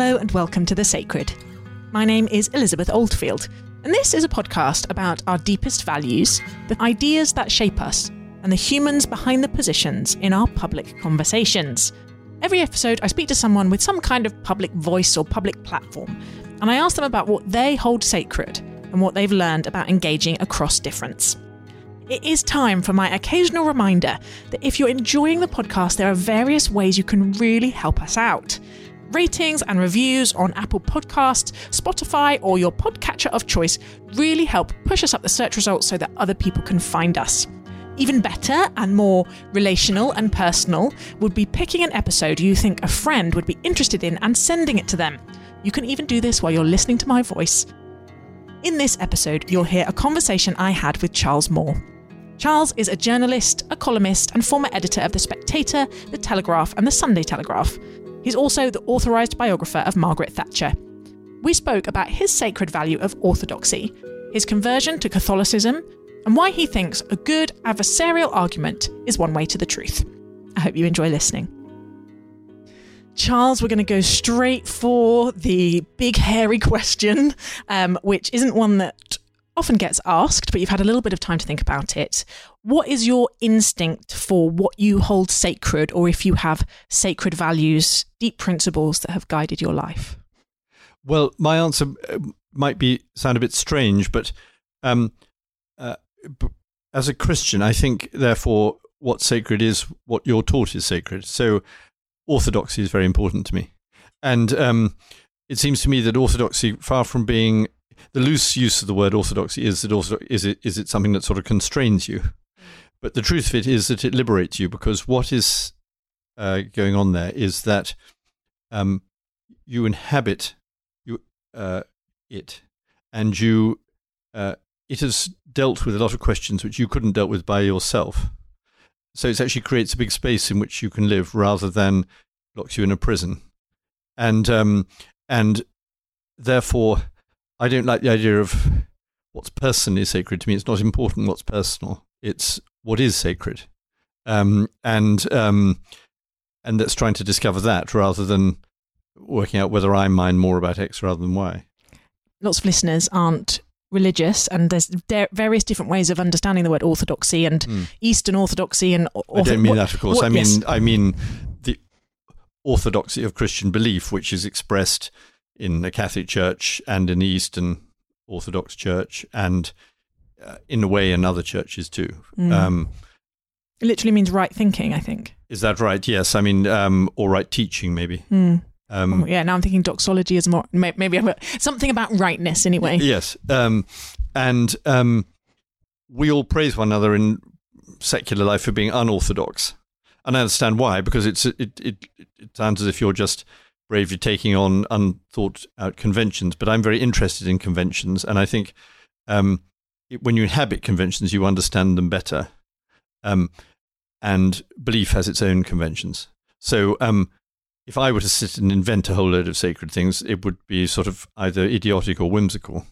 Hello and welcome to The Sacred. My name is Elizabeth Oldfield, and this is a podcast about our deepest values, the ideas that shape us, and the humans behind the positions in our public conversations. Every episode, I speak to someone with some kind of public voice or public platform, and I ask them about what they hold sacred and what they've learned about engaging across difference. It is time for my occasional reminder that if you're enjoying the podcast, there are various ways you can really help us out. Ratings and reviews on Apple Podcasts, Spotify, or your podcatcher of choice really help push us up the search results so that other people can find us. Even better and more relational and personal would be picking an episode you think a friend would be interested in and sending it to them. You can even do this while you're listening to my voice. In this episode, you'll hear a conversation I had with Charles Moore. Charles is a journalist, a columnist, and former editor of The Spectator, The Telegraph, and The Sunday Telegraph. He's also the authorised biographer of Margaret Thatcher. We spoke about his sacred value of orthodoxy, his conversion to Catholicism, and why he thinks a good adversarial argument is one way to the truth. I hope you enjoy listening. Charles, we're going to go straight for the big hairy question, um, which isn't one that often gets asked, but you've had a little bit of time to think about it. What is your instinct for what you hold sacred, or if you have sacred values, deep principles that have guided your life? Well, my answer uh, might be sound a bit strange, but um, uh, as a Christian, I think, therefore, what's sacred is what you're taught is sacred. So, orthodoxy is very important to me, and um, it seems to me that orthodoxy, far from being the loose use of the word orthodoxy is that also is it is it something that sort of constrains you, but the truth of it is that it liberates you because what is uh, going on there is that um, you inhabit you uh, it, and you uh, it has dealt with a lot of questions which you couldn't dealt with by yourself. So it actually creates a big space in which you can live rather than locks you in a prison, and um, and therefore I don't like the idea of what's personally sacred to me. It's not important what's personal. It's what is sacred, um, and um, and that's trying to discover that rather than working out whether I mind more about X rather than Y. Lots of listeners aren't religious, and there's various different ways of understanding the word orthodoxy and mm. Eastern Orthodoxy. And ortho- I don't mean that, of course. What, I mean yes. I mean the orthodoxy of Christian belief, which is expressed in the Catholic Church and in the Eastern Orthodox Church, and uh, in a way in other churches too. Mm. Um, it literally means right thinking, I think. Is that right? Yes. I mean, um, or right teaching, maybe. Mm. Um, oh, yeah, now I'm thinking doxology is more maybe something about rightness anyway. Yes, um, and um, we all praise one another in secular life for being unorthodox, and I understand why because it's it it, it sounds as if you're just bravely taking on unthought out conventions. But I'm very interested in conventions, and I think um, it, when you inhabit conventions, you understand them better. Um, and belief has its own conventions. So, um, if I were to sit and invent a whole load of sacred things, it would be sort of either idiotic or whimsical.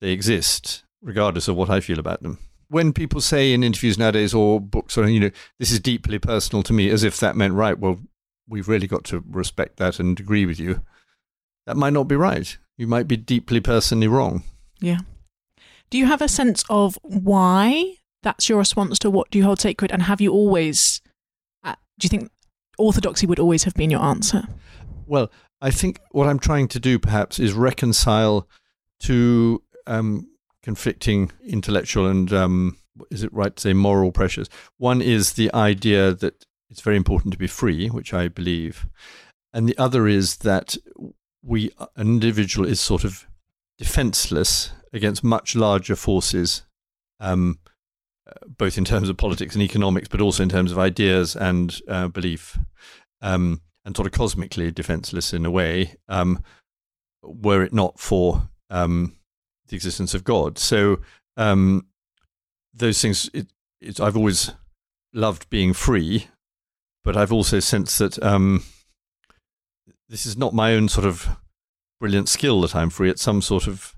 They exist, regardless of what I feel about them. When people say in interviews nowadays or books, or you know, this is deeply personal to me, as if that meant right. Well, we've really got to respect that and agree with you. That might not be right. You might be deeply personally wrong. Yeah. Do you have a sense of why that's your response to what do you hold sacred? And have you always, uh, do you think orthodoxy would always have been your answer? Well, I think what I'm trying to do perhaps is reconcile two um, conflicting intellectual and, um, is it right to say, moral pressures. One is the idea that it's very important to be free, which I believe. And the other is that we, an individual is sort of defenseless against much larger forces, um, uh, both in terms of politics and economics, but also in terms of ideas and uh, belief, um, and sort of cosmically defenseless in a way, um, were it not for um, the existence of God. So um, those things, it, I've always loved being free, but I've also sensed that um, this is not my own sort of brilliant skill that I'm free. It's some sort of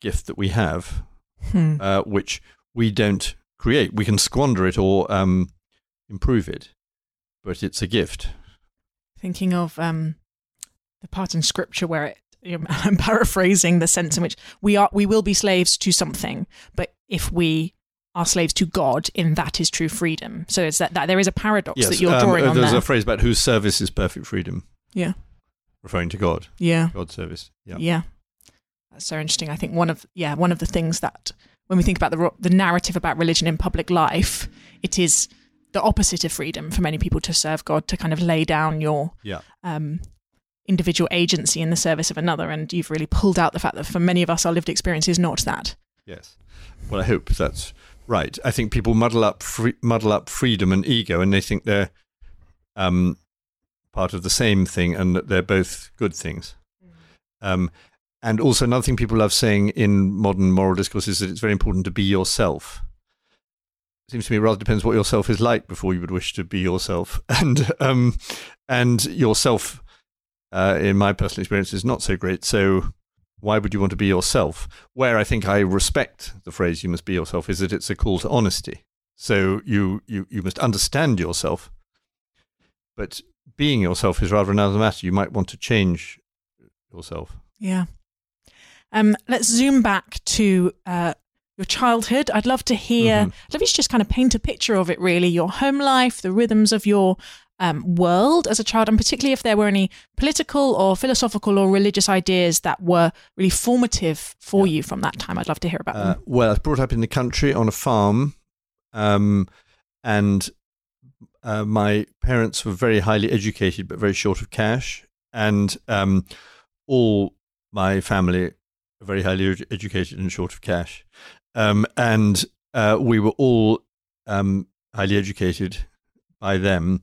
gift that we have, hmm. uh, which we don't create. We can squander it or um, improve it, but it's a gift. Thinking of um, the part in scripture where it I'm paraphrasing the sense in which we are we will be slaves to something, but if we are slaves to God, in that is true freedom. So it's that, that there is a paradox Yes, that you're um, drawing uh, on There's there. a phrase about whose service is perfect freedom, yeah, referring to God, yeah, God's service. Yeah. yeah. That's so interesting. I think one of yeah one of the things that when we think about the the narrative about religion in public life, it is the opposite of freedom for many people to serve God, to kind of lay down your Yeah. um, individual agency in the service of another. And you've really pulled out the fact that for many of us, our lived experience is not that. Yes. Well, I hope that's right. I think people muddle up free, muddle up freedom and ego, and they think they're um, part of the same thing, and that they're both good things. Um, and also, another thing people love saying in modern moral discourse is that it's very important to be yourself. Seems to me it rather depends what yourself is like before you would wish to be yourself, and um, and yourself, uh, in my personal experience, is not so great. So why would you want to be yourself? Where I think I respect the phrase "you must be yourself" is that it's a call to honesty. So you you you must understand yourself, but being yourself is rather another matter. You might want to change yourself. Yeah. Um, let's zoom back to uh, your childhood. I'd love to hear, Mhm. I'd love you to just kind of paint a picture of it, really, your home life, the rhythms of your um, world as a child, and particularly if there were any political or philosophical or religious ideas that were really formative for you from that time. I'd love to hear about Uh, them. well, I was brought up in the country on a farm, um, and uh, my parents were very highly educated but very short of cash, and um, all my family are very highly edu- educated and short of cash, um, and uh, we were all um, highly educated by them,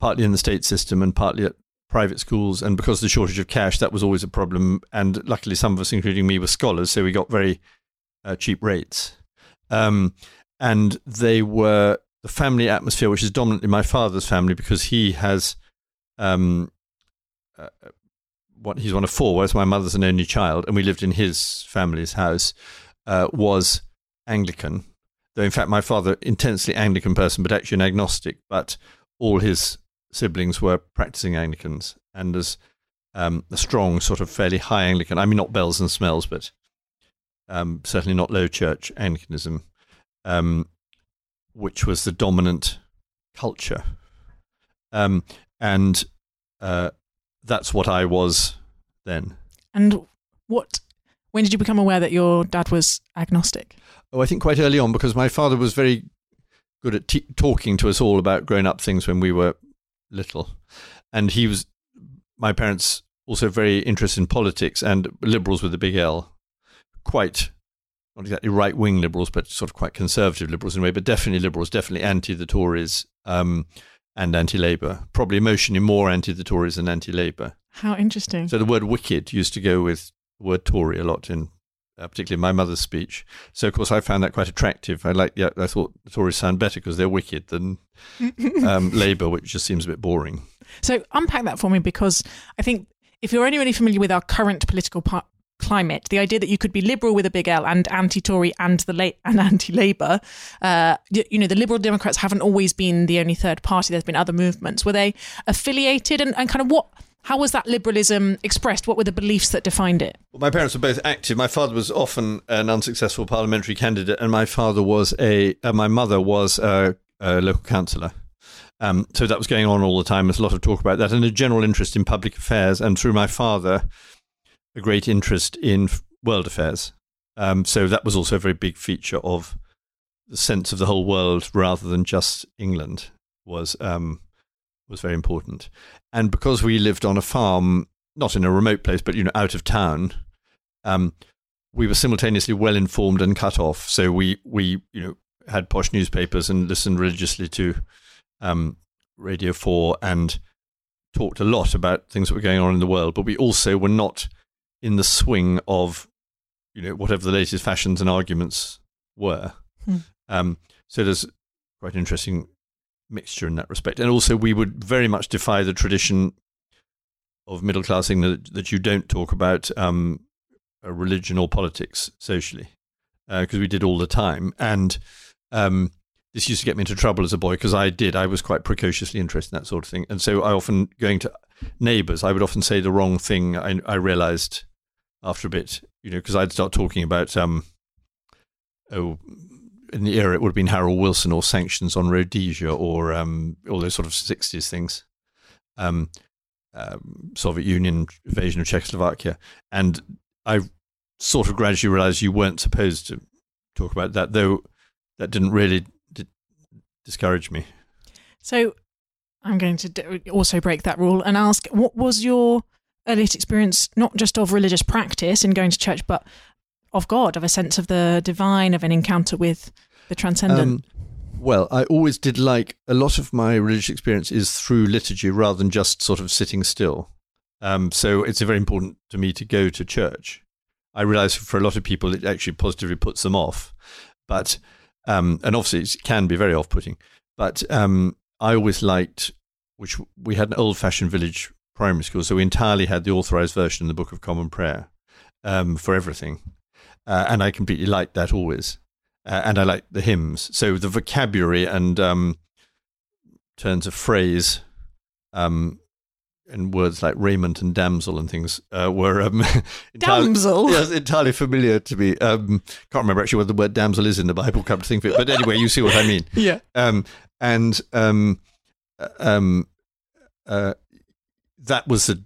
partly in the state system and partly at private schools. And because of the shortage of cash, that was always a problem. And luckily, some of us, including me, were scholars, so we got very uh, cheap rates. Um, and they were the family atmosphere, which is dominantly my father's family, because he has um, uh, what he's one of four, whereas my mother's an only child, and we lived in his family's house, uh, was Anglican. Though in fact, my father intensely Anglican person, but actually an agnostic. But all his siblings were practicing Anglicans, and as um, a strong sort of fairly high Anglican. I mean, not bells and smells, but um, certainly not low church Anglicanism, um, which was the dominant culture. Um, and uh, that's what I was then. And what, when did you become aware that your dad was agnostic? Oh, I think quite early on because my father was very good at t- talking to us all about grown up things when we were little. And he was, my parents also very interested in politics and liberals with a big L. Quite, not exactly right wing liberals, but sort of quite conservative liberals in a way, but definitely liberals, definitely anti the Tories um, and anti Labour. Probably emotionally more anti the Tories than anti Labour. How interesting. So the word wicked used to go with the word Tory a lot in uh, particularly in my mother's speech. So of course I found that quite attractive. I like yeah, I thought the Tories sound better because they're wicked than um, Labour, which just seems a bit boring. So unpack that for me because I think if you're only really familiar with our current political par- climate, the idea that you could be liberal with a big L and anti-Tory and the la- and anti-Labour, uh, you, you know, the Liberal Democrats haven't always been the only third party. There's been other movements. Were they affiliated and, and kind of what? How was that liberalism expressed? What were the beliefs that defined it? Well, my parents were both active. My father was often an unsuccessful parliamentary candidate, and my father was a. Uh, my mother was a, a local councillor. Um, so that was going on all the time. There's a lot of talk about that, and a general interest in public affairs, and through my father, a great interest in world affairs. Um, so that was also a very big feature of the sense of the whole world rather than just England was um, was very important. And because we lived on a farm, not in a remote place, but you know, out of town, um, we were simultaneously well informed and cut off. So we we you know had posh newspapers and listened religiously to um, Radio Four and talked a lot about things that were going on in the world. But we also were not in the swing of you know whatever the latest fashions and arguments were. Hmm. Um, so there's quite an interesting mixture in that respect. And also, we would very much defy the tradition of middle class England that, that you don't talk about um, uh, religion or politics socially, because we did all the time. And um, this used to get me into trouble as a boy because I did. I was quite precociously interested in that sort of thing, and so I often going to neighbours, I would often say the wrong thing. I, I realised after a bit, you know, because I'd start talking about um, oh, in the era it would have been Harold Wilson or sanctions on Rhodesia or um, all those sort of sixties things. Um, um, Soviet Union invasion of Czechoslovakia, and I sort of gradually realised you weren't supposed to talk about that, though that didn't really d- discourage me. So I'm going to also break that rule and ask what was your earliest experience, not just of religious practice in going to church, but of God, of a sense of the divine, of an encounter with the transcendent? Um, well, I always did like a lot of my religious experience is through liturgy rather than just sort of sitting still. Um, so it's very important to me to go to church. I realize for a lot of people it actually positively puts them off, but um, and obviously it can be very off-putting. But um, I always liked, which we had an old-fashioned village primary school, so we entirely had the authorized version in the Book of Common Prayer um, for everything, uh, and I completely liked that always uh, and I like the hymns. So the vocabulary and um, turns of phrase um, and words like raiment and damsel and things uh, were um, entirely, damsel. Yes, entirely familiar to me. Um, can't remember actually what the word damsel is in the Bible. Come to think of it, but anyway, you see what I mean. yeah. Um, and um, uh, um, uh, that was the.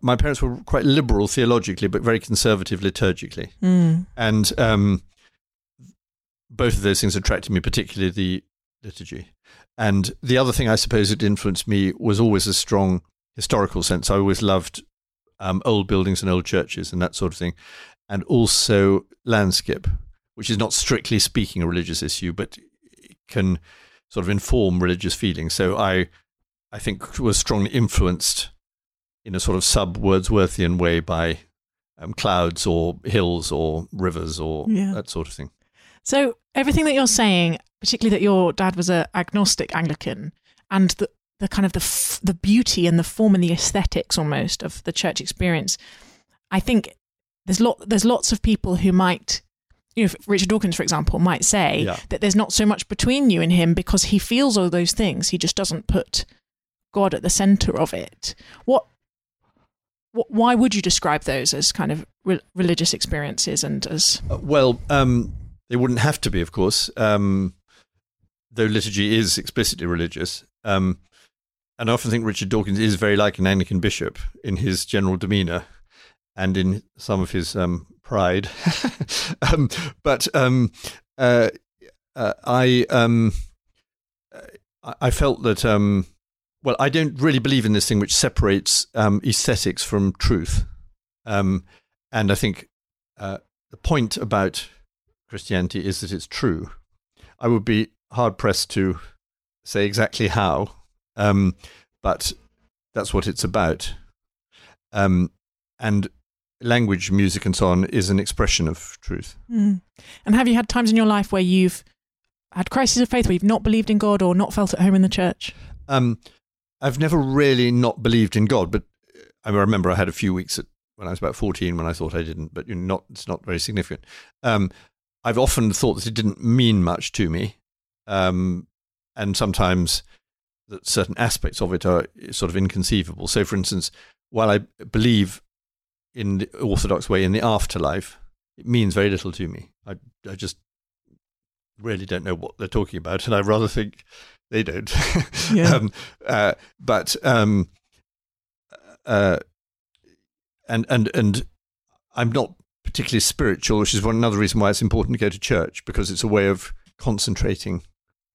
My parents were quite liberal theologically, but very conservative liturgically, mm. and um, both of those things attracted me, particularly the liturgy. And the other thing I suppose that influenced me was always a strong historical sense. I always loved um, old buildings and old churches and that sort of thing, and also landscape, which is not strictly speaking a religious issue, but can sort of inform religious feelings. So I, I think, was strongly influenced in a sort of sub Wordsworthian way by um, clouds or hills or rivers or yeah. that sort of thing. So everything that you're saying, particularly that your dad was a agnostic Anglican, and the the kind of the f- the beauty and the form and the aesthetics almost of the church experience, I think there's lot there's lots of people who might you know, Richard Dawkins, for example, might say yeah. that there's not so much between you and him because he feels all those things. He just doesn't put God at the center of it. What why would you describe those as kind of re- religious experiences and as? Uh, well, um, they wouldn't have to be, of course, um, though liturgy is explicitly religious. Um, and I often think Richard Dawkins is very like an Anglican bishop in his general demeanour and in some of his um, pride. um, but um, uh, uh, I um, I felt that well, I don't really believe in this thing which separates um, aesthetics from truth, um, and I think uh, the point about Christianity is that it's true. I would be hard pressed to say exactly how, um, but that's what it's about. Um, and language, music, and so on is an expression of truth. Mm. And have you had times in your life where you've had crises of faith, where you've not believed in God or not felt at home in the church? Um, I've never really not believed in God, but I remember I had a few weeks at, when I was about 14 when I thought I didn't, but not, it's not very significant. Um, I've often thought that it didn't mean much to me, um, and sometimes that certain aspects of it are sort of inconceivable. So, for instance, while I believe in the orthodox way in the afterlife, it means very little to me. I, I just really don't know what they're talking about, and I rather think they don't. Yeah. um, uh, but um, uh, and and and I'm not particularly spiritual, which is one another reason why it's important to go to church because it's a way of concentrating.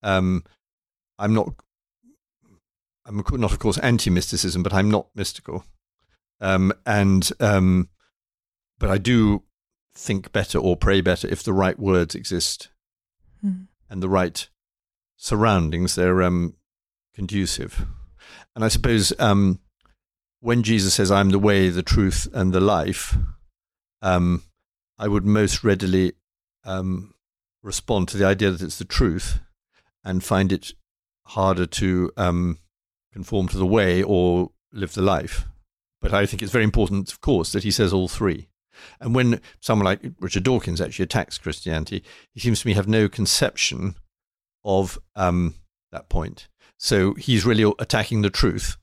Um, I'm not, I'm not of course anti mysticism, but I'm not mystical, um, and um, but I do think better or pray better if the right words exist mm. and the right surroundings. They're um, conducive, and I suppose um, when Jesus says, "I'm the way, the truth, and the life." um, I would most readily um, respond to the idea that it's the truth and find it harder to um, conform to the way or live the life. But I think it's very important, of course, that he says all three. And when someone like Richard Dawkins actually attacks Christianity, he seems to me have no conception of um, that point. So he's really attacking the truth.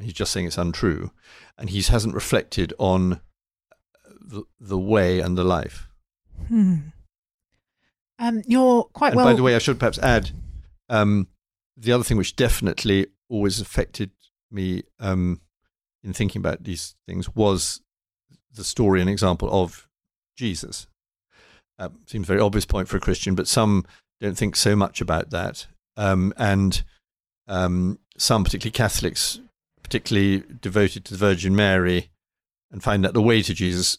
He's just saying it's untrue, and he hasn't reflected on the, the way and the life. Hmm. Um, you're quite and well. by the way, I should perhaps add um, the other thing which definitely always affected me um, in thinking about these things was the story and example of Jesus. Uh, seems a very obvious point for a Christian, but some don't think so much about that. Um, and um, some, particularly Catholics, particularly devoted to the Virgin Mary, and find that the way to Jesus.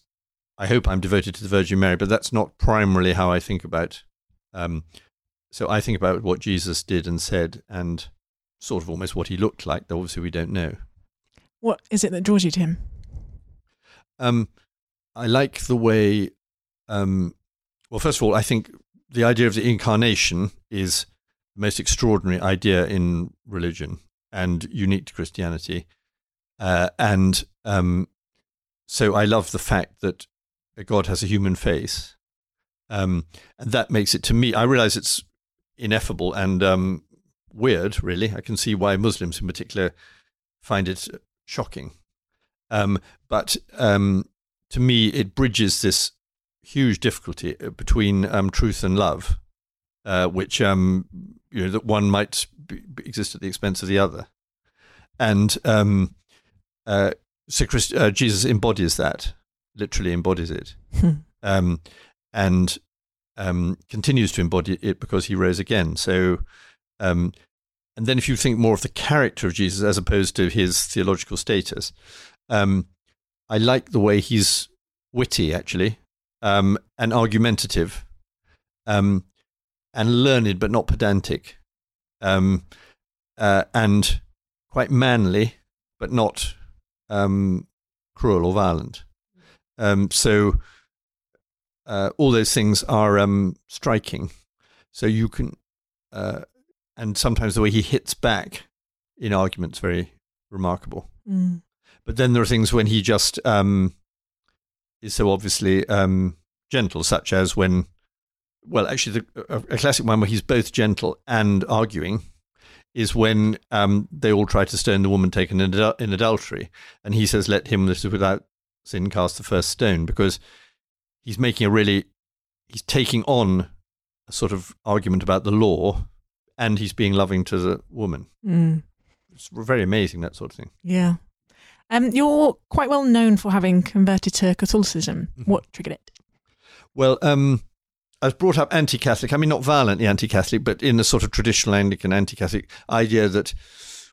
I hope I'm devoted to the Virgin Mary, but that's not primarily how I think about. Um, so I think about what Jesus did and said, and sort of almost what he looked like. Though obviously we don't know. What is it that draws you to him? Um, I like the way. Um, well, first of all, I think the idea of the incarnation is the most extraordinary idea in religion and unique to Christianity. Uh, and um, so I love the fact that God has a human face. Um, and that makes it to me, I realize it's ineffable and um, weird, really. I can see why Muslims in particular find it shocking. Um, but um, to me, it bridges this huge difficulty uh, between um, truth and love, uh, which um, you know that one might be, exist at the expense of the other, and um, uh, so Christ, uh, Jesus embodies that, literally embodies it, Hmm. um, and um, continues to embody it because he rose again. So, um, and then if you think more of the character of Jesus as opposed to his theological status, um, I like the way he's witty, actually, um, and argumentative, um, and learned but not pedantic, um, uh, and quite manly but not um, cruel or violent. Um, so uh, all those things are um, striking. So you can, uh, and sometimes the way he hits back in arguments very remarkable. Mm. But then there are things when he just um, is so obviously um, gentle, such as when, well, actually, the, a, a classic one where he's both gentle and arguing is when um, they all try to stone the woman taken in, adul- in adultery, and he says, "Let him that is without sin cast the first stone," because he's making a really, he's taking on a sort of argument about the law, and he's being loving to the woman. Mm. It's very amazing that sort of thing. Yeah. Um, you're quite well known for having converted to Catholicism. Mhm. What triggered it? Well, um, I was brought up anti-Catholic. I mean, not violently anti-Catholic, but in the sort of traditional Anglican anti-Catholic idea that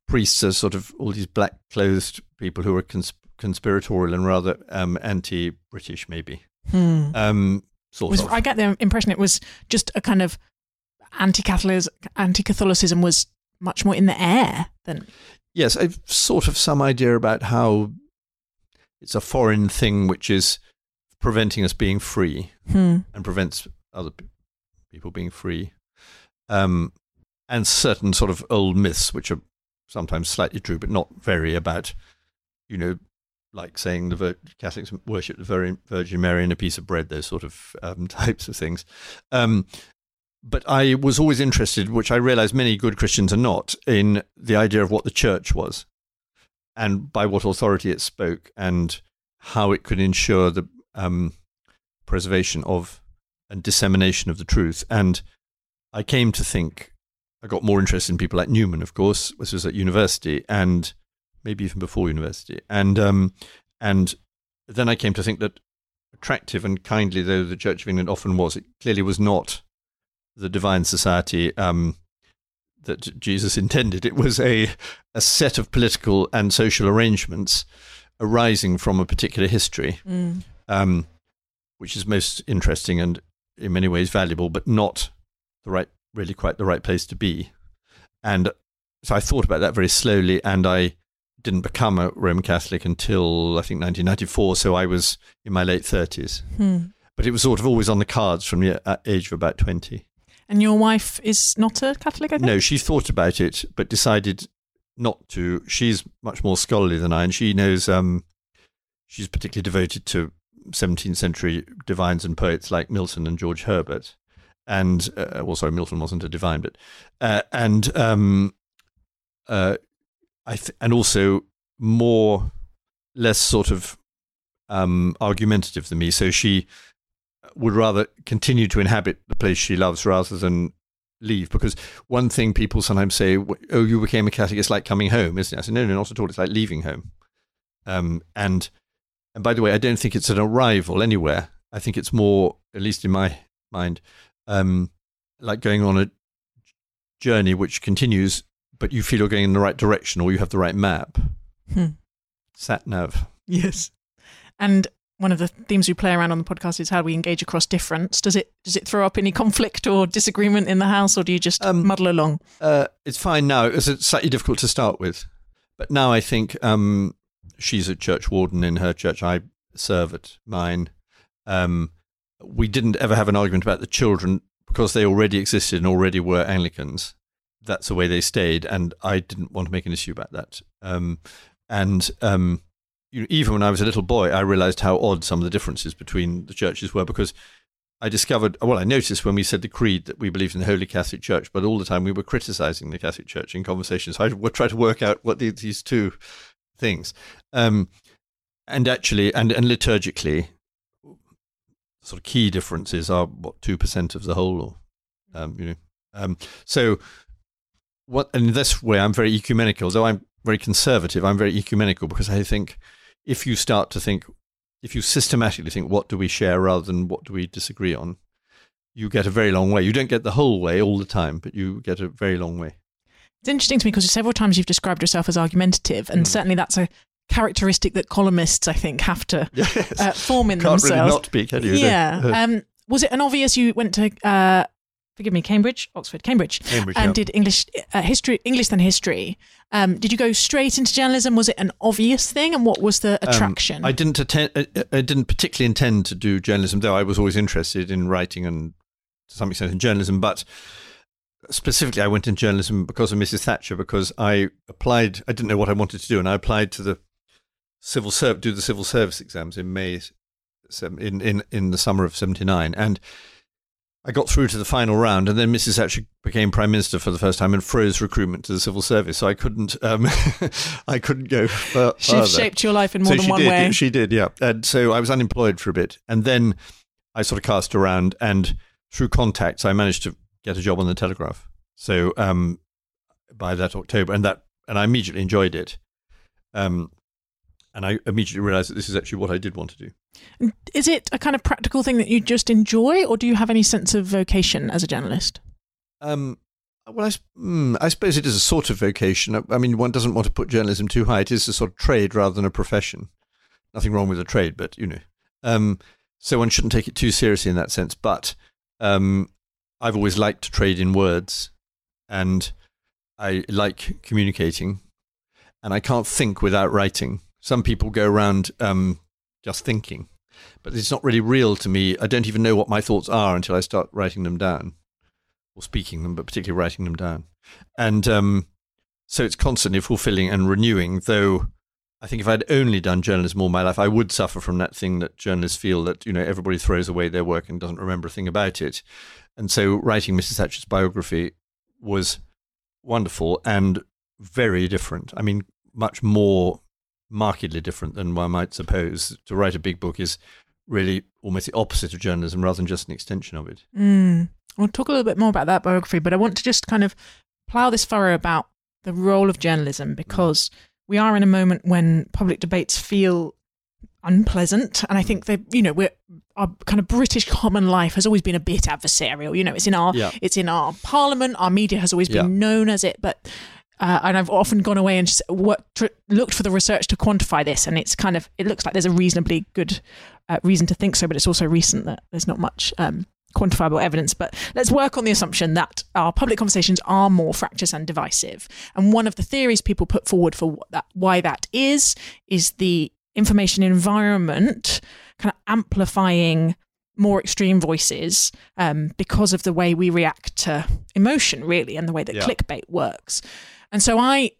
priests are sort of all these black-clothed people who are cons- conspiratorial and rather um, anti-British, maybe. Hmm. Um, sort Was, of. I get the impression it was just a kind of anti-Catholicism, anti-Catholicism was much more in the air than. Yes, I've sort of some idea about how it's a foreign thing which is preventing us being free. Hmm. and prevents other pe- people being free. Um, and certain sort of old myths, which are sometimes slightly true, but not very, about, you know, like saying the Vir- Catholics worship the Virgin Mary and a piece of bread, those sort of um, types of things. Um, but I was always interested, which I realize many good Christians are not, in the idea of what the church was and by what authority it spoke and how it could ensure the um, preservation of and dissemination of the truth. And I came to think, I got more interested in people like Newman, of course, this was at university and maybe even before university. And, um, and then I came to think that attractive and kindly though the Church of England often was, it clearly was not the divine society um, that Jesus intended. It was a, a set of political and social arrangements arising from a particular history Mm. um, which is most interesting and in many ways valuable, but not the right, really quite the right place to be. And so I thought about that very slowly, and I didn't become a Roman Catholic until I think 1994. So I was in my late 30s, Hmm. but it was sort of always on the cards from the uh, age of about 20. And your wife is not a Catholic, I think. No, she thought about it, but decided not to. She's much more scholarly than I, and she knows. Um, she's particularly devoted to 17th century divines and poets like Milton and George Herbert, and uh, well, sorry, Milton wasn't a divine, but uh, and um, uh, I th- and also more less sort of um, argumentative than me. So she would rather continue to inhabit the place she loves rather than leave. Because one thing people sometimes say, "Oh, you became a Catholic. It's like coming home, isn't it?" I said, "No, no, not at all. It's like leaving home." Um, and and by the way, I don't think it's an arrival anywhere. I think it's more, at least in my mind, um, like going on a journey which continues, but you feel you're going in the right direction or you have the right map. Hmm. Sat nav. Yes. And one of the themes we play around on the podcast is how we engage across difference. Does it does it throw up any conflict or disagreement in the house, or do you just Um, muddle along? Uh, it's fine now. It was slightly difficult to start with, but now I think um, she's a church warden in her church. I serve at mine. Um, we didn't ever have an argument about the children because they already existed and already were Anglicans. That's the way they stayed, and I didn't want to make an issue about that. Um, and um, you even when I was a little boy, I realised how odd some of the differences between the churches were because I discovered, well, I noticed when we said the creed that we believed in the Holy Catholic Church, but all the time we were criticising the Catholic Church in conversations. So I would try to work out what the, these two things, um, and actually, and and liturgically, sort of key differences are what two percent of the whole, or um, you know, um, so what? In this way, I'm very ecumenical. Although I'm very conservative, I'm very ecumenical because I think if you start to think, if you systematically think, what do we share rather than what do we disagree on, you get a very long way. You don't get the whole way all the time, but you get a very long way. It's interesting to me because several times you've described yourself as argumentative, and Mm. certainly that's a characteristic that columnists, I think, have to Yes. uh, form in Can't really themselves. not be, can you? Yeah. Um, was it an obvious you went to, uh, forgive me, Cambridge, Oxford, Cambridge, Cambridge, and yeah. did English, uh, history, English then history? Um, did you go straight into journalism? Was it an obvious thing, and what was the Um, attraction? I didn't attend. I, I didn't particularly intend to do journalism, though I was always interested in writing and to some extent in journalism. But specifically, I went into journalism because of Mrs. Thatcher. Because I applied. I didn't know what I wanted to do, and I applied to the civil service, do the civil service exams in May, in in in the summer of '79, and. I got through to the final round, and then Mrs. Thatcher became prime minister for the first time and froze recruitment to the civil service. So I couldn't, um, I couldn't go fur- She further shaped your life in more so than one did, way. She did, yeah. And so I was unemployed for a bit, and then I sort of cast around, and through contacts, I managed to get a job on the Telegraph. So um, by that October, and that, and I immediately enjoyed it. Um, and I immediately realised that this is actually what I did want to do. Is it a kind of practical thing that you just enjoy, or do you have any sense of vocation as a journalist? Um, well, I, mm, I suppose it is a sort of vocation. I, I mean, one doesn't want to put journalism too high. It is a sort of trade rather than a profession. Nothing wrong with a trade, but you know, um, so one shouldn't take it too seriously in that sense. But um, I've always liked to trade in words, and I like communicating, and I can't think without writing. Some people go around um, just thinking, but it's not really real to me. I don't even know what my thoughts are until I start writing them down or speaking them, but particularly writing them down. And um, so it's constantly fulfilling and renewing, though I think if I'd only done journalism all my life, I would suffer from that thing that journalists feel that, you know, everybody throws away their work and doesn't remember a thing about it. And so writing Mrs. Thatcher's biography was wonderful and very different. I mean, much more markedly different than one might suppose. To write a big book is really almost the opposite of journalism rather than just an extension of it. Mm. We'll talk a little bit more about that biography, but I want to just kind of plough this furrow about the role of journalism because we are in a moment when public debates feel unpleasant, and I think that you know we're our kind of British common life has always been a bit adversarial. You know, it's in our Yeah. it's in our parliament, our media has always been known as it, but. Uh, and I've often gone away and just what, tr- looked for the research to quantify this, and it's kind of it looks like there's a reasonably good uh, reason to think so, but it's also recent that there's not much um, quantifiable evidence. But let's work on the assumption that our public conversations are more fractious and divisive. And one of the theories people put forward for what that, why that is is the information environment kind of amplifying more extreme voices um, because of the way we react to emotion, really, and the way that Yeah. clickbait works. And so I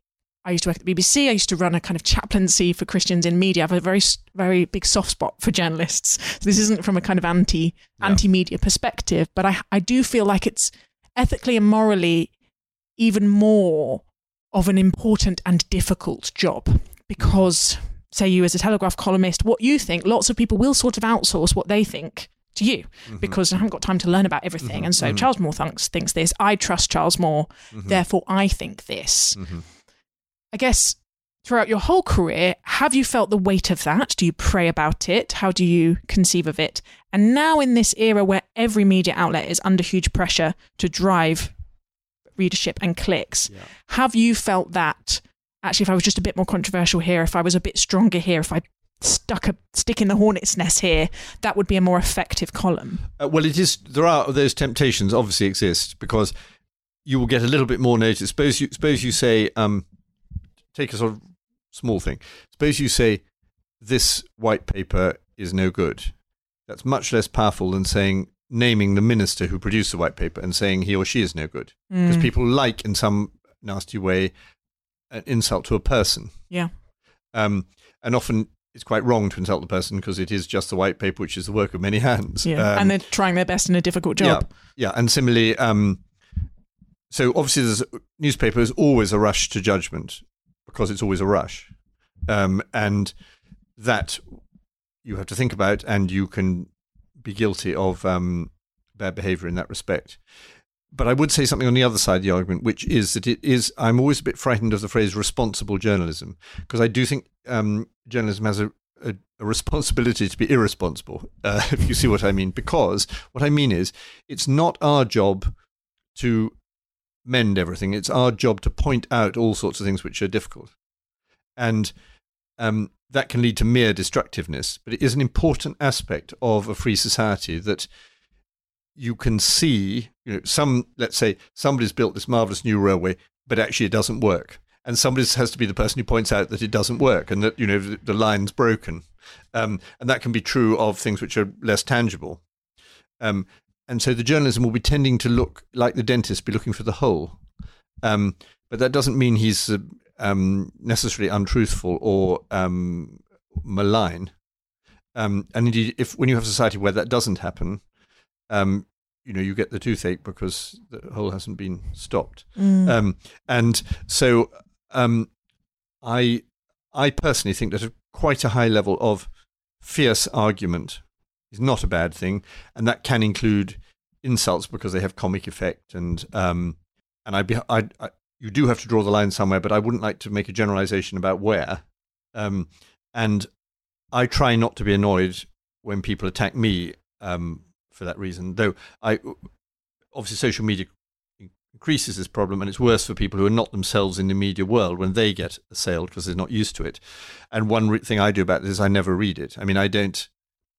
I used to work at the BBC. I used to run a kind of chaplaincy for Christians in media. I have a very, very big soft spot for journalists. So this isn't from a kind of anti Yeah. anti media perspective, but I I do feel like it's ethically and morally even more of an important and difficult job because say you as a telegraph columnist what you think lots of people will sort of outsource what they think to you Mm-hmm. because I haven't got time to learn about everything. And so Charles Moore thinks, thinks this. I trust Charles Moore, Mm-hmm. therefore I think this. I guess throughout your whole career, have you felt the weight of that? Do you pray about it? How do you conceive of it? And now, in this era where every media outlet is under huge pressure to drive readership and clicks, Yeah. have you felt that? Actually, if I was just a bit more controversial here, if I was a bit stronger here, if I stuck a stick in the hornet's nest here, that would be a more effective column. Uh, well, it is. There are those temptations. Obviously, exist because you will get a little bit more notice. Suppose you suppose you say, um, take a sort of small thing. Suppose you say, this white paper is no good. That's much less powerful than saying naming the minister who produced the white paper and saying he or she is no good. Because Mm. people like, in some nasty way, an insult to a person. Yeah. Um, and often it's quite wrong to insult the person because it is just the white paper, which is the work of many hands. Yeah, Um, and they're trying their best in a difficult job. yeah, yeah. and similarly, um, so obviously, there's newspaper is always a rush to judgment because it's always a rush, um, and that you have to think about, and you can be guilty of um, bad behaviour in that respect. But I would say something on the other side of the argument, which is that it is. I'm always a bit frightened of the phrase responsible journalism because I do think um, journalism has a, a, a responsibility to be irresponsible, uh, if you see what I mean. Because what I mean is, it's not our job to mend everything. It's our job to point out all sorts of things which are difficult, and um, that can lead to mere destructiveness. But it is an important aspect of a free society that you can see. You know, some let's say somebody's built this marvelous new railway, but actually it doesn't work, and somebody has to be the person who points out that it doesn't work and that you know the, the line's broken, um, and that can be true of things which are less tangible. Um, and so the journalism will be tending to look like the dentist, be looking for the hole. Um, but that doesn't mean he's uh, um, necessarily untruthful or um, malign. Um, and indeed, if when you have a society where that doesn't happen, um, you know, you get the toothache because the hole hasn't been stopped. Mm. Um, and so, um, I, I personally think that a, quite a high level of fierce argument is not a bad thing, and that can include insults because they have comic effect, and um, and I, be, I, I, you do have to draw the line somewhere, but I wouldn't like to make a generalization about where. Um, and I try not to be annoyed when people attack me um, for that reason, though I obviously social media increases this problem and it's worse for people who are not themselves in the media world when they get assailed because they're not used to it and one re- thing i do about this is i never read it i mean i don't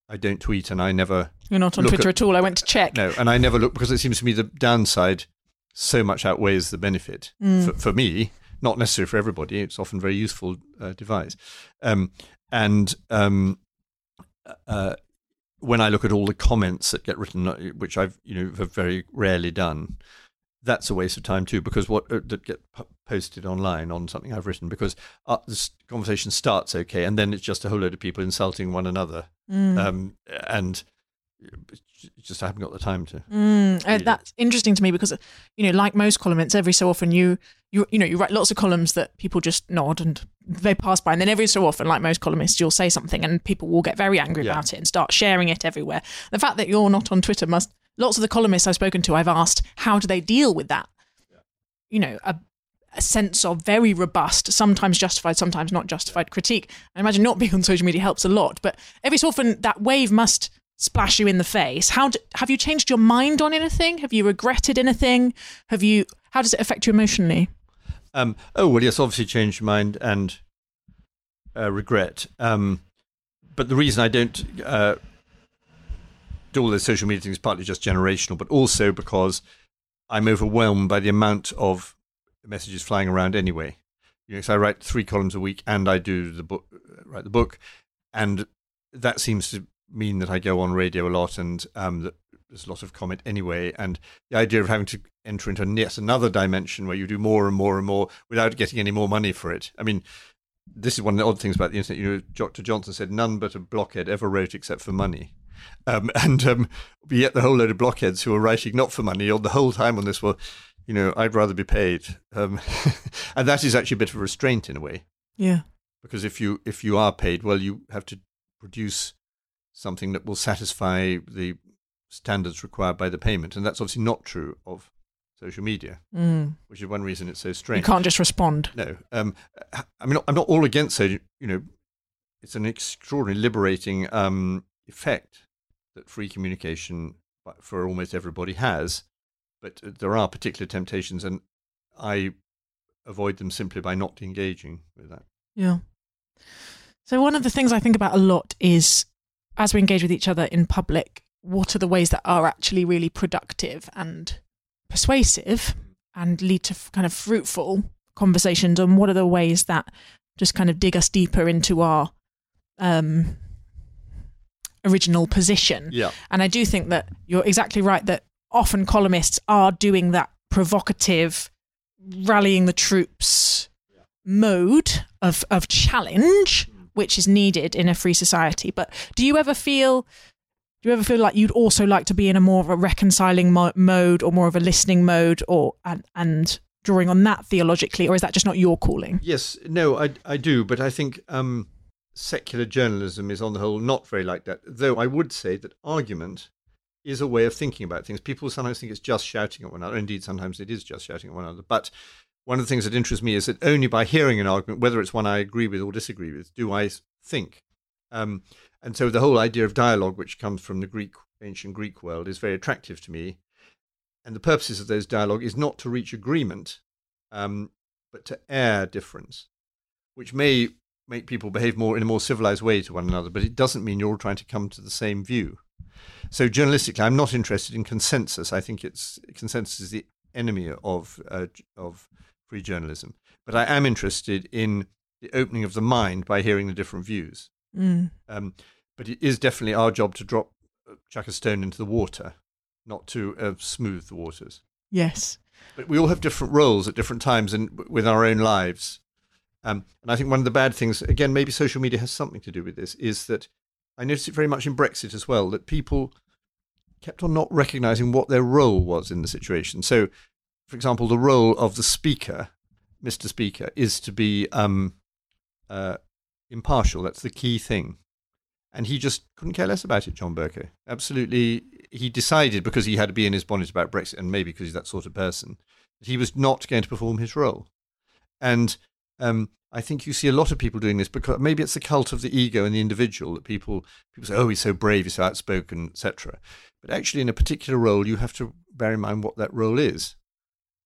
i don't tweet and i never You're not on Twitter at- at all. I went to check. no and i never look because it seems to me the downside so much outweighs the benefit Mm. for, for me not necessarily for everybody it's often a very useful uh, device um, and um, uh, when I look at all the comments that get written, which I've you know have very rarely done, that's a waste of time too. Because what uh, that get posted online on something I've written, because uh, this conversation starts okay, and then it's just a whole load of people insulting one another, Mm. um, and just I haven't got the time to. Mm, uh, that's interesting to me because, you know, like most columnists, every so often you, you, you know, you write lots of columns that people just nod and they pass by, and then every so often, like most columnists, you'll say something and people will get very angry Yeah. about it and start sharing it everywhere. The fact that you're not on Twitter must. Lots of the columnists I've spoken to, I've asked how do they deal with that. You know, a, a sense of very robust, sometimes justified, sometimes not justified critique. I imagine not being on social media helps a lot, but every so often that wave must splash you in the face. How do, have you changed your mind on anything? Have you regretted anything? Have you? How does it affect you emotionally? Um, oh well, yes, obviously changed mind and uh, regret. Um, but the reason I don't uh, do all those social media things partly just generational, but also because I'm overwhelmed by the amount of messages flying around anyway. You know, so I write three columns a week, and I do the book, write the book, and that seems to mean that I go on radio a lot, and um, that there's a lot of comment anyway, and the idea of having to enter into yet another dimension where you do more and more and more without getting any more money for it. I mean, this is one of the odd things about the internet. You know, Dr. Johnson said none but a blockhead ever wrote except for money. Um, and um, yet the whole load of blockheads who are writing not for money all the whole time on this, well, you know, I'd rather be paid. Um, and that is actually a bit of a restraint in a way. Yeah. Because if you if you are paid, well, you have to produce something that will satisfy the standards required by the payment, and that's obviously not true of social media, Mm. which is one reason it's so strange. You can't just respond. No, um, I mean, I'm not all against it. You know, it's an extraordinarily liberating um, effect that free communication for almost everybody has, but there are particular temptations, and I avoid them simply by not engaging with that. Yeah. So one of the things I think about a lot is as we engage with each other in public, what are the ways that are actually really productive and persuasive and lead to kind of fruitful conversations? And what are the ways that just kind of dig us deeper into our um original position. Yeah, And I do think that you're exactly right that often columnists are doing that provocative, rallying the troops mode of, of challenge, which is needed in a free society. But do you ever feel. Do you ever feel like you'd also like to be in a more of a reconciling mo- mode or more of a listening mode or and, and drawing on that theologically or is that just not your calling? yes, no, I I do, but I think um, secular journalism is on the whole not very like that. Though I would say that argument is a way of thinking about things. People sometimes think it's just shouting at one another. Indeed, sometimes it is just shouting at one another. But one of the things that interests me is that only by hearing an argument, whether it's one I agree with or disagree with, do I think. Um, and so the whole idea of dialogue, which comes from the Greek, ancient Greek world, is very attractive to me. And the purposes of those dialogue is not to reach agreement, um, but to air difference, which may make people behave more in a more civilized way to one another, but it doesn't mean you're all trying to come to the same view. So journalistically, I'm not interested in consensus. I think it's consensus is the enemy of uh, of free journalism. But I am interested in the opening of the mind by hearing the different views. Mm. Um, but it is definitely our job to drop uh, chuck a stone into the water, not to uh, smooth the waters. Yes. But we all have different roles at different times and with our own lives. Um, and I think one of the bad things, again, maybe social media has something to do with this, is that I noticed it very much in Brexit as well, that people kept on not recognizing what their role was in the situation. So, for example, the role of the speaker, Mr. Speaker, is to bee um, uh, impartial. That's the key thing. And he just couldn't care less about it, John Bercow. Absolutely. He decided, because he had to be in his bonnet about Brexit, and maybe because he's that sort of person, that he was not going to perform his role. And um, I think you see a lot of people doing this because maybe it's the cult of the ego and the individual that people people say, "Oh, he's so brave, he's so outspoken, etc." But actually, in a particular role, you have to bear in mind what that role is.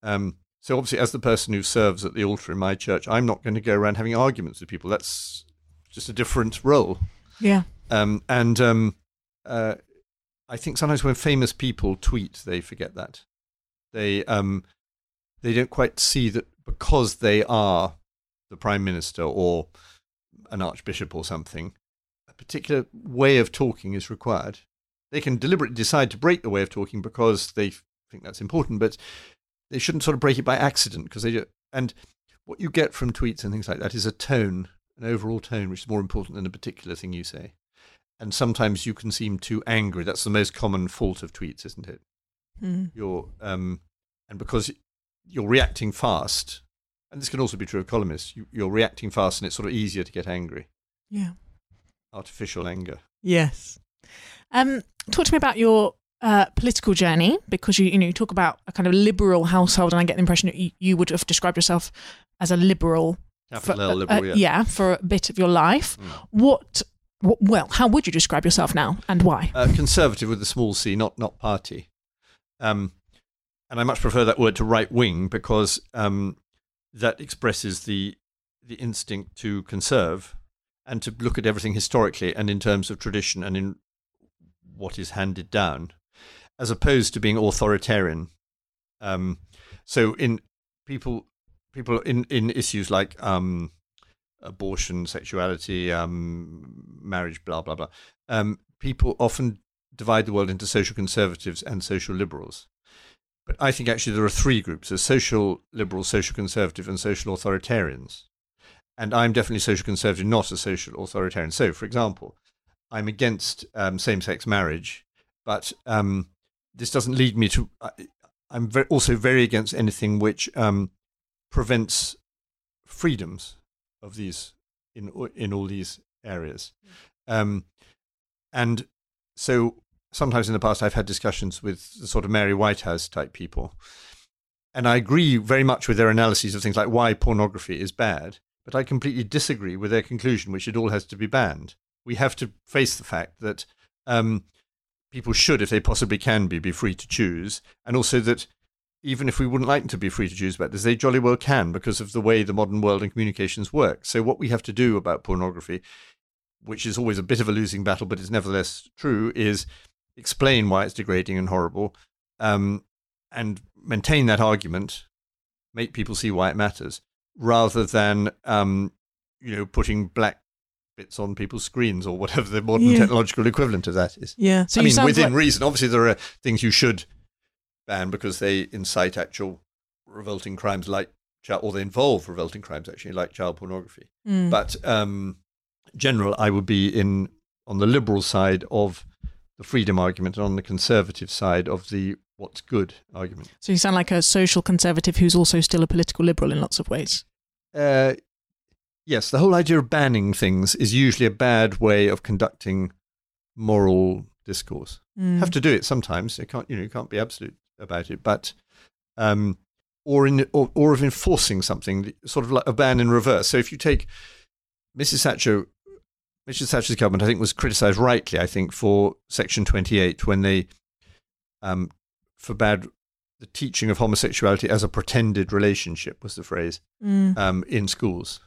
Um, so, obviously, as the person who serves at the altar in my church, I'm not going to go around having arguments with people. That's just a different role. Yeah. Um, and um, uh, I think sometimes when famous people tweet, they forget that they um, they don't quite see that because they are the prime minister or an archbishop or something, a particular way of talking is required. They can deliberately decide to break the way of talking because they think that's important, but they shouldn't sort of break it by accident because they do. And what you get from tweets and things like that is a tone, an overall tone, which is more important than a particular thing you say. And sometimes you can seem too angry. That's the most common fault of tweets, isn't it? Mm. You're um, and because you're reacting fast, and this can also be true of columnists. You, you're reacting fast, and it's sort of easier to get angry. Yeah. Artificial anger. Yes. Um, talk to me about your uh, political journey because you you know you talk about a kind of liberal household, and I get the impression that you, you would have described yourself as a liberal. For, L, uh, liberal. uh, yeah. for a bit of your life. Mm. What, what? Well, how would you describe yourself now, and why? Uh, conservative with a small c, not not party. Um, and I much prefer that word to right wing because um, that expresses the the instinct to conserve and to look at everything historically and in terms of tradition and in what is handed down, as opposed to being authoritarian. Um, so in people people in in issues like um, abortion, sexuality, um, marriage, blah blah blah, um, people often divide the world into social conservatives and social liberals. But I think actually there are three groups: there's social liberal, social conservative, and social authoritarians. And I'm definitely social conservative, not a social authoritarian. So, for example, I'm against um, same-sex marriage, but um, this doesn't lead me to. I, I'm very, also very against anything which um, prevents freedoms of these in in all these areas. Um, and so sometimes in the past, I've had discussions with the sort of Mary Whitehouse type people. And I agree very much with their analyses of things like why pornography is bad, but I completely disagree with their conclusion, which it all has to be banned. We have to face the fact that um, people should, if they possibly can be, be free to choose, and also that even if we wouldn't like them to be free to choose about this, they jolly well can because of the way the modern world and communications work. So, what we have to do about pornography, which is always a bit of a losing battle, but is nevertheless true, is explain why it's degrading and horrible, um, and maintain that argument, make people see why it matters, rather than um, you know putting black bits on people's screens or whatever the modern Yeah. technological equivalent of that is. Yeah. So I mean, within like, reason. Obviously, there are things you should ban because they incite actual revolting crimes, like child, or they involve revolting crimes actually, like child pornography. Mm. But um, general, I would be in on the liberal side of the freedom argument and on the conservative side of the what's good argument. so you sound like a social conservative who's also still a political liberal in lots of ways. Uh, yes, the whole idea of banning things is usually a bad way of conducting moral discourse. Mm. have to do it sometimes. You can't, you know, you can't be absolute about it, but um, or in or, or of enforcing something, sort of like a ban in reverse. So if you take Mrs. Thatcher, Mrs. Thatcher's government, I think was criticised rightly, I think, for Section Twenty Eight when they um, forbade the teaching of homosexuality as a pretended relationship was the phrase Mm. um, in schools.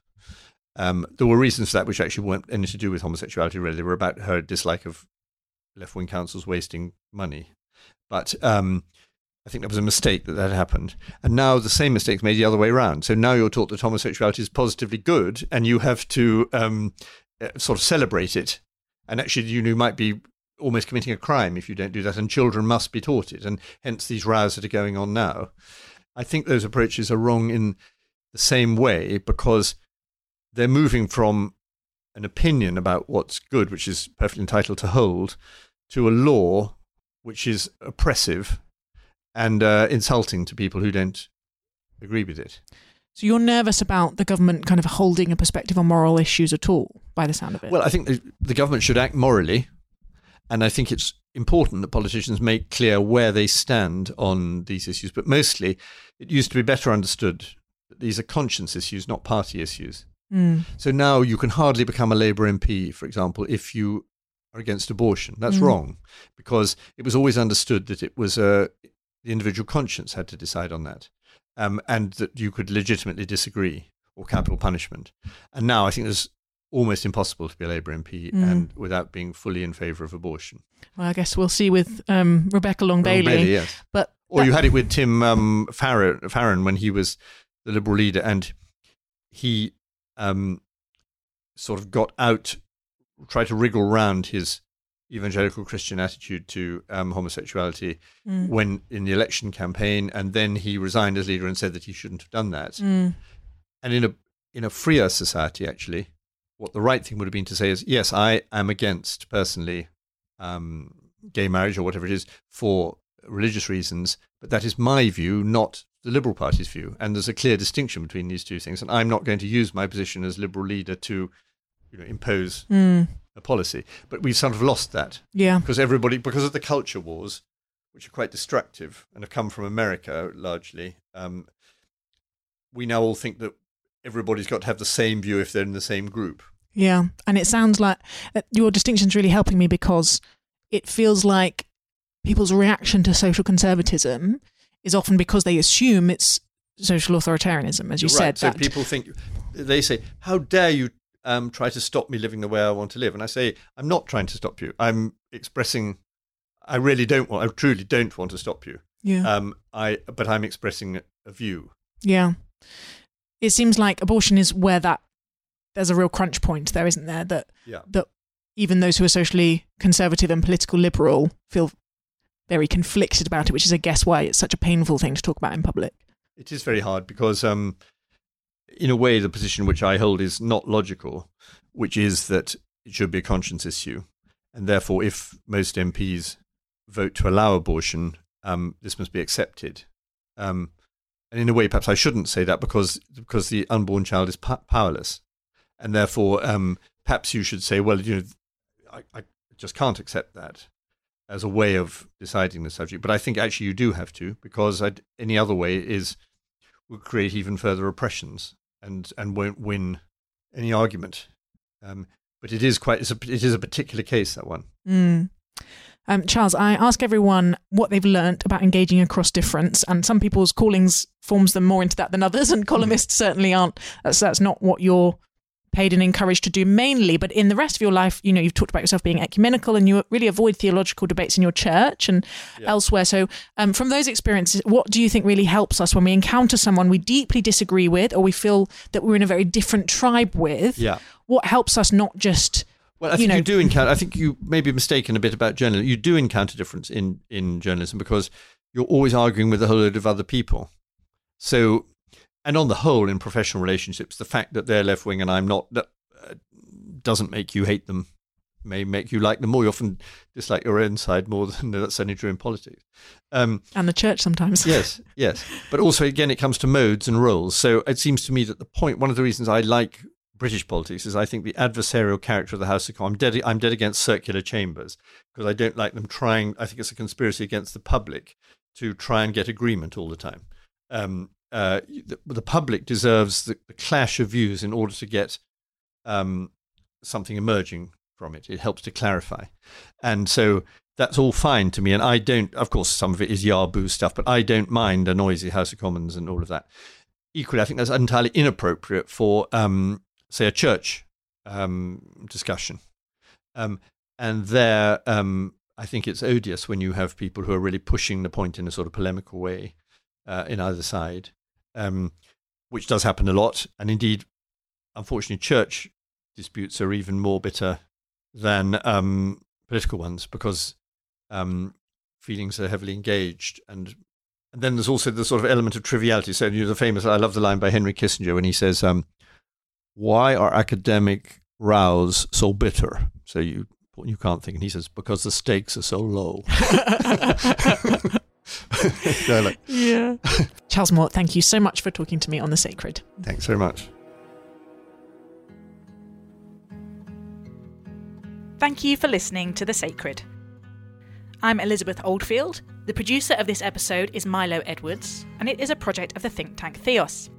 Um, there were reasons for that which actually weren't anything to do with homosexuality, really. They were about her dislike of left wing councils wasting money. But um, I think that was a mistake that that happened. And now the same mistake's made the other way around. So now you're taught that homosexuality is positively good and you have to um, uh, sort of celebrate it. And actually, you might be almost committing a crime if you don't do that. And children must be taught it. And hence these rows that are going on now. I think those approaches are wrong in the same way because they're moving from an opinion about what's good, which is perfectly entitled to hold, to a law which is oppressive and uh, insulting to people who don't agree with it. So you're nervous about the government kind of holding a perspective on moral issues at all, by the sound of it. Well, I think the, the government should act morally, and I think it's important that politicians make clear where they stand on these issues. But mostly, it used to be better understood that these are conscience issues, not party issues. Mm. So now you can hardly become a Labour MP, for example, if you are against abortion. That's Mm. wrong because it was always understood that it was uh, the individual conscience had to decide on that, um, and that you could legitimately disagree or capital punishment. And now I think it's almost impossible to be a Labour MP Mm. and without being fully in favour of abortion. Well, I guess we'll see with um, Rebecca Long. Bailey, yes. But Or that- you had it with Tim um, Farron, Farron when he was the Liberal leader, and he um, sort of got out, tried to wriggle round his evangelical Christian attitude to um, homosexuality Mm. when in the election campaign, and then he resigned as leader and said that he shouldn't have done that. Mm. And in a in a freer society, actually, what the right thing would have been to say is, yes, I am against personally um, gay marriage or whatever it is for religious reasons, but that is my view, not the Liberal Party's view. And there's a clear distinction between these two things. And I'm not going to use my position as Liberal leader to, you know, impose Mm. a policy. But we've sort of lost that Yeah. because everybody, because of the culture wars, which are quite destructive and have come from America largely, um, we now all think that everybody's got to have the same view if they're in the same group. Yeah, and it sounds like uh, your distinction's really helping me because it feels like people's reaction to social conservatism is often because they assume it's social authoritarianism, as you You're said. right. So that- people think they say, "How dare you um, try to stop me living the way I want to live?" And I say, "I'm not trying to stop you. I'm expressing. I really don't want. I truly don't want to stop you. yeah, Um, I but I'm expressing a view. yeah. It seems like abortion is where that there's a real crunch point there, isn't there? That Yeah. that even those who are socially conservative and political liberal feel very conflicted about it, which is, I guess, why it's such a painful thing to talk about in public. It is very hard because, um, in a way, the position which I hold is not logical, which is that it should be a conscience issue. And therefore, if most MPs vote to allow abortion, um, this must be accepted. Um, and in a way, perhaps I shouldn't say that because because the unborn child is powerless, and therefore, um, perhaps you should say, well, you know, I, I just can't accept that as a way of deciding the subject. But I think actually you do have to, because I'd, any other way is will create even further oppressions and and won't win any argument. Um, but it is quite it's a, it is a particular case that one. Mm. Um, Charles, I ask everyone what they've learnt about engaging across difference, and some people's callings forms them more into that than others, and columnists certainly aren't. That's that's not what you're paid and encouraged to do mainly, but in the rest of your life, you know, you've talked about yourself being ecumenical and you really avoid theological debates in your church and yeah. elsewhere. So, um, from those experiences, what do you think really helps us when we encounter someone we deeply disagree with or we feel that we're in a very different tribe with? Yeah. What helps us not just. Well, I think you, know, you do encounter. I think you may be mistaken a bit about journalism. You do encounter difference in in journalism because you're always arguing with a whole load of other people. So and on the whole, in professional relationships, the fact that they're left wing and I'm not that uh, doesn't make you hate them. May make you like them more. You often dislike your own side more than that's only true in politics. Um, and the church sometimes. yes, yes. But also, again, it comes to modes and roles. So it seems to me that the point, one of the reasons I like British politics is I think the adversarial character of the House of Commons. I'm dead, I'm dead against circular chambers because I don't like them trying. I think it's a conspiracy against the public to try and get agreement all the time. Um, uh, the, the, public deserves the, the, clash of views in order to get um, something emerging from it. It helps to clarify. And so that's all fine to me. And I don't, of course, some of it is Yahoo stuff, but I don't mind a noisy House of Commons and all of that. Equally, I think that's entirely inappropriate for, um, say, a church um, discussion. Um, and there, um, I think it's odious when you have people who are really pushing the point in a sort of polemical way uh, in either side um, which does happen a lot. And indeed, unfortunately, church disputes are even more bitter than um, political ones because um, feelings are heavily engaged. And, and then there's also the sort of element of triviality. So, you know, the famous, I love the line by Henry Kissinger when he says, um, Why are academic rows so bitter? So you you can't think. And he says, because the stakes are so low. no, like, yeah. Charles Moore, thank you so much for talking to me on The Sacred. Thanks very much. Thank you for listening to The Sacred. I'm Elizabeth Oldfield. The producer of this episode is Milo Edwards, and it is a project of the think tank Theos.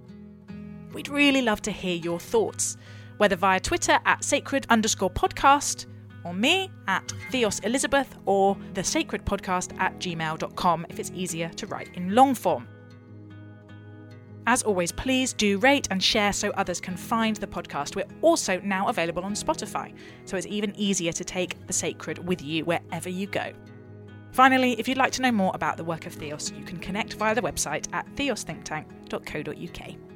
We'd really love to hear your thoughts, whether via Twitter at sacred underscore podcast or me at Theos Elizabeth or the Sacred Podcast at gmail.com if it's easier to write in long form. As always, please do rate and share so others can find the podcast. We're also now available on Spotify, so it's even easier to take the sacred with you wherever you go. Finally, if you'd like to know more about the work of Theos, you can connect via the website at theosthinktank.co.uk.